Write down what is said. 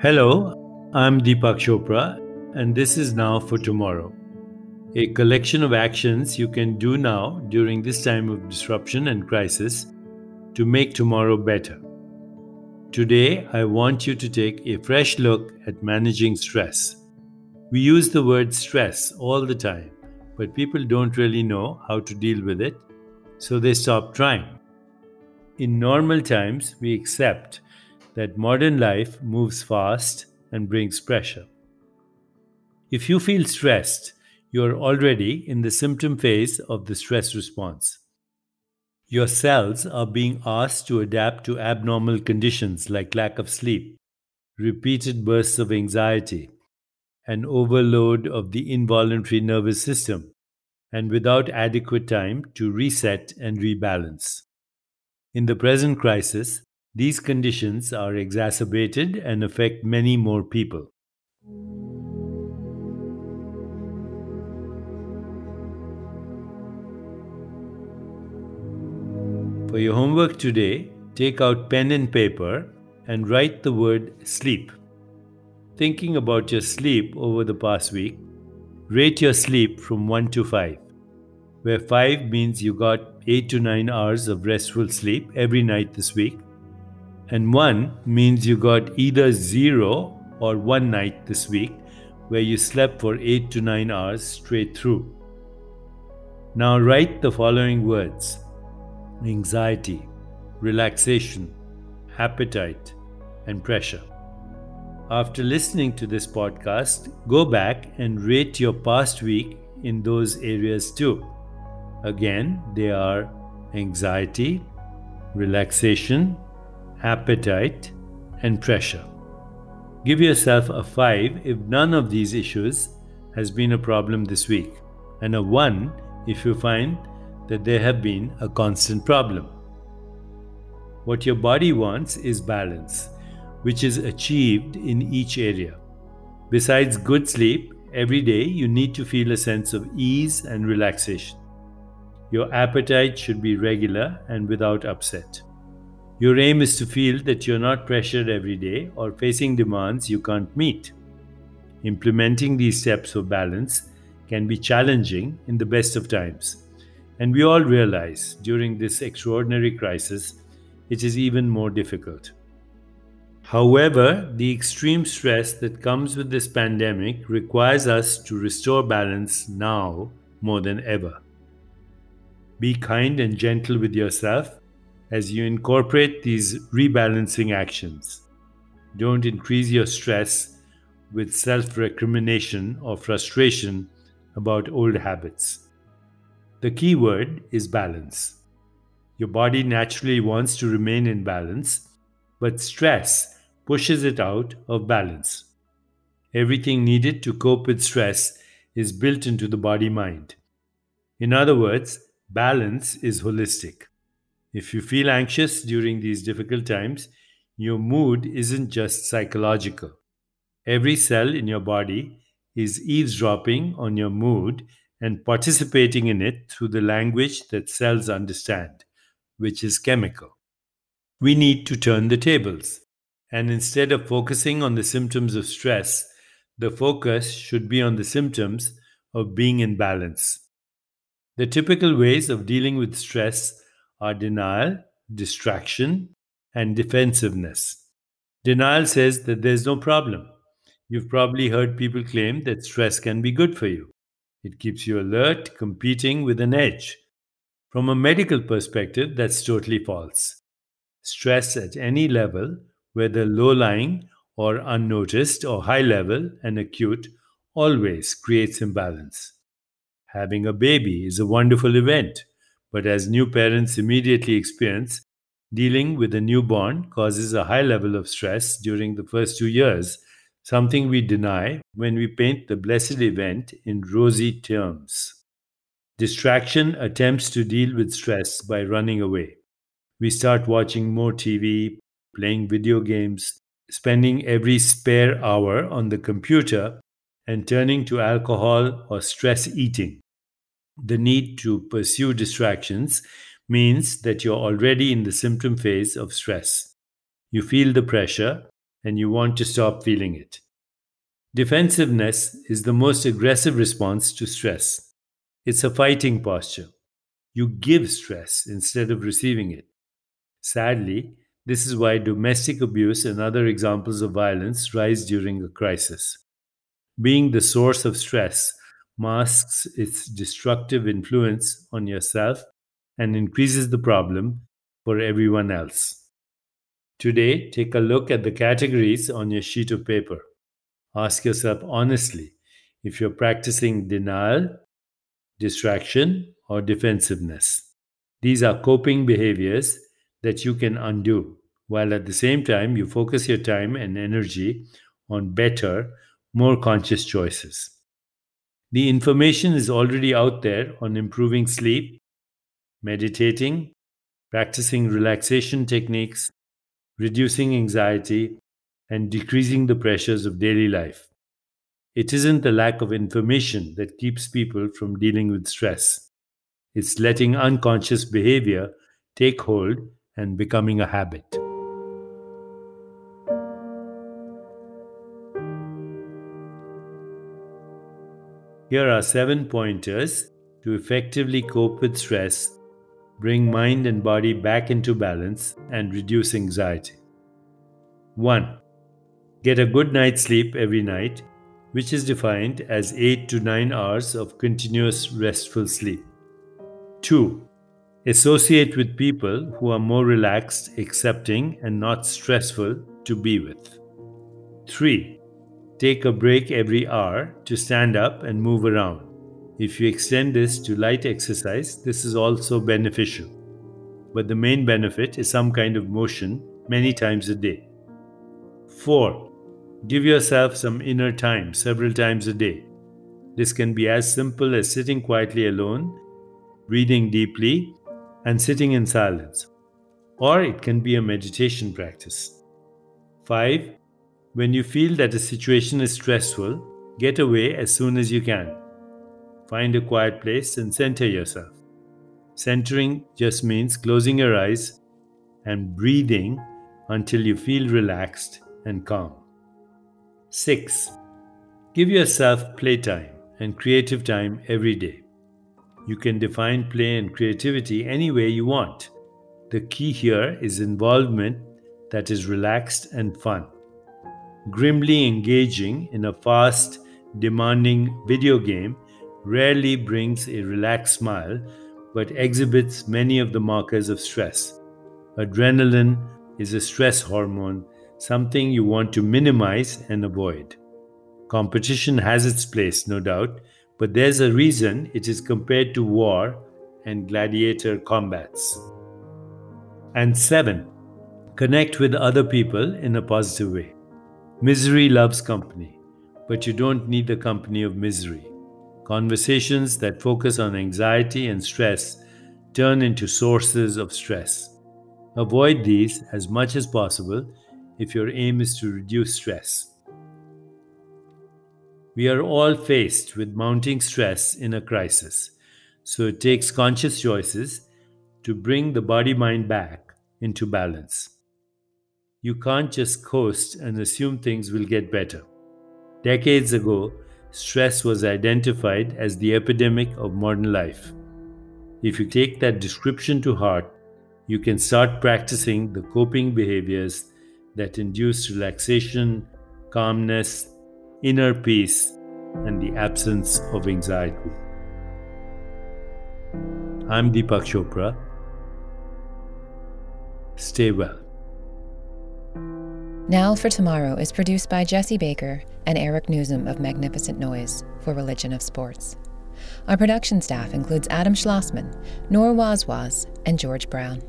Hello, I'm Deepak Chopra, and this is Now for Tomorrow, a collection of actions you can do now during this time of disruption and crisis to make tomorrow better. Today, I want you to take a fresh look at managing stress. We use the word stress all the time, but people don't really know how to deal with it, so they stop trying. In normal times, we accept that modern life moves fast and brings pressure. If you feel stressed, you're already in the symptom phase of the stress response. Your cells are being asked to adapt to abnormal conditions like lack of sleep, repeated bursts of anxiety, an overload of the involuntary nervous system, and without adequate time to reset and rebalance. In the present crisis, these conditions are exacerbated and affect many more people. For your homework today, take out pen and paper and write the word sleep. Thinking about your sleep over the past week, rate your sleep from 1 to 5, where 5 means you got 8 to 9 hours of restful sleep every night this week, and 1 means you got either 0 or 1 night this week where you slept for 8 to 9 hours straight through. Now write the following words anxiety, relaxation, appetite, and pressure. After listening to this podcast, go back and rate your past week in those areas too. Again, they are anxiety, relaxation, appetite, and pressure. Give yourself a 5 if none of these issues has been a problem this week, and a 1 if you find that they have been a constant problem. What your body wants is balance, which is achieved in each area. Besides good sleep, every day you need to feel a sense of ease and relaxation. Your appetite should be regular and without upset. Your aim is to feel that you're not pressured every day or facing demands you can't meet. Implementing these steps for balance can be challenging in the best of times. And we all realize during this extraordinary crisis, it is even more difficult. However, the extreme stress that comes with this pandemic requires us to restore balance now more than ever. Be kind and gentle with yourself as you incorporate these rebalancing actions. Don't increase your stress with self recrimination or frustration about old habits. The key word is balance. Your body naturally wants to remain in balance, but stress pushes it out of balance. Everything needed to cope with stress is built into the body mind. In other words, balance is holistic. If you feel anxious during these difficult times, your mood isn't just psychological. Every cell in your body is eavesdropping on your mood and participating in it through the language that cells understand, which is chemical. We need to turn the tables, and instead of focusing on the symptoms of stress, the focus should be on the symptoms of being in balance. The typical ways of dealing with stress are denial, distraction, and defensiveness. Denial says that there's no problem. You've probably heard people claim that stress can be good for you. It keeps you alert, competing with an edge. From a medical perspective, that's totally false. Stress at any level, whether low lying or unnoticed or high level and acute, always creates imbalance. Having a baby is a wonderful event. But as new parents immediately experience, dealing with a newborn causes a high level of stress during the first two years, something we deny when we paint the blessed event in rosy terms. Distraction attempts to deal with stress by running away. We start watching more TV, playing video games, spending every spare hour on the computer, and turning to alcohol or stress eating the need to pursue distractions means that you're already in the symptom phase of stress. You feel the pressure, and you want to stop feeling it. Defensiveness is the most aggressive response to stress. It's a fighting posture. You give stress instead of receiving it. Sadly, this is why domestic abuse and other examples of violence rise during a crisis. Being the source of stress masks its destructive influence on yourself and increases the problem for everyone else. Today, take a look at the categories on your sheet of paper. Ask yourself honestly if you're practicing denial, distraction, or defensiveness. These are coping behaviors that you can undo, while at the same time you focus your time and energy on better, more conscious choices. The information is already out there on improving sleep, meditating, practicing relaxation techniques, reducing anxiety, and decreasing the pressures of daily life. It isn't the lack of information that keeps people from dealing with stress. It's letting unconscious behavior take hold and becoming a habit. Here are seven pointers to effectively cope with stress, bring mind and body back into balance, and reduce anxiety. 1. Get a good night's sleep every night, which is defined as 8 to 9 hours of continuous restful sleep. 2. Associate with people who are more relaxed, accepting, and not stressful to be with. 3. Take a break every hour to stand up and move around. If you extend this to light exercise, this is also beneficial. But the main benefit is some kind of motion many times a day. 4. Give yourself some inner time several times a day. This can be as simple as sitting quietly alone, breathing deeply, and sitting in silence. Or it can be a meditation practice. 5. When you feel that a situation is stressful, get away as soon as you can. Find a quiet place and center yourself. Centering just means closing your eyes and breathing until you feel relaxed and calm. 6. Give yourself playtime and creative time every day. You can define play and creativity any way you want. The key here is involvement that is relaxed and fun grimly engaging in a fast, demanding video game rarely brings a relaxed smile but exhibits many of the markers of stress. Adrenaline is a stress hormone, something you want to minimize and avoid. Competition has its place, no doubt, but there's a reason it is compared to war and gladiator combats. And seven, connect with other people in a positive way. Misery loves company, but you don't need the company of misery. Conversations that focus on anxiety and stress turn into sources of stress. Avoid these as much as possible if your aim is to reduce stress. We are all faced with mounting stress in a crisis, so it takes conscious choices to bring the body mind back into balance. You can't just coast and assume things will get better. Decades ago, stress was identified as the epidemic of modern life. If you take that description to heart, you can start practicing the coping behaviors that induce relaxation, calmness, inner peace, and the absence of anxiety. I'm Deepak Chopra. Stay well. Now for Tomorrow is produced by Jesse Baker and Eric Nuzum of Magnificent Noise for Religion of Sports. Our production staff includes Adam Schlossman, Nora Wazwaz, and George Brown.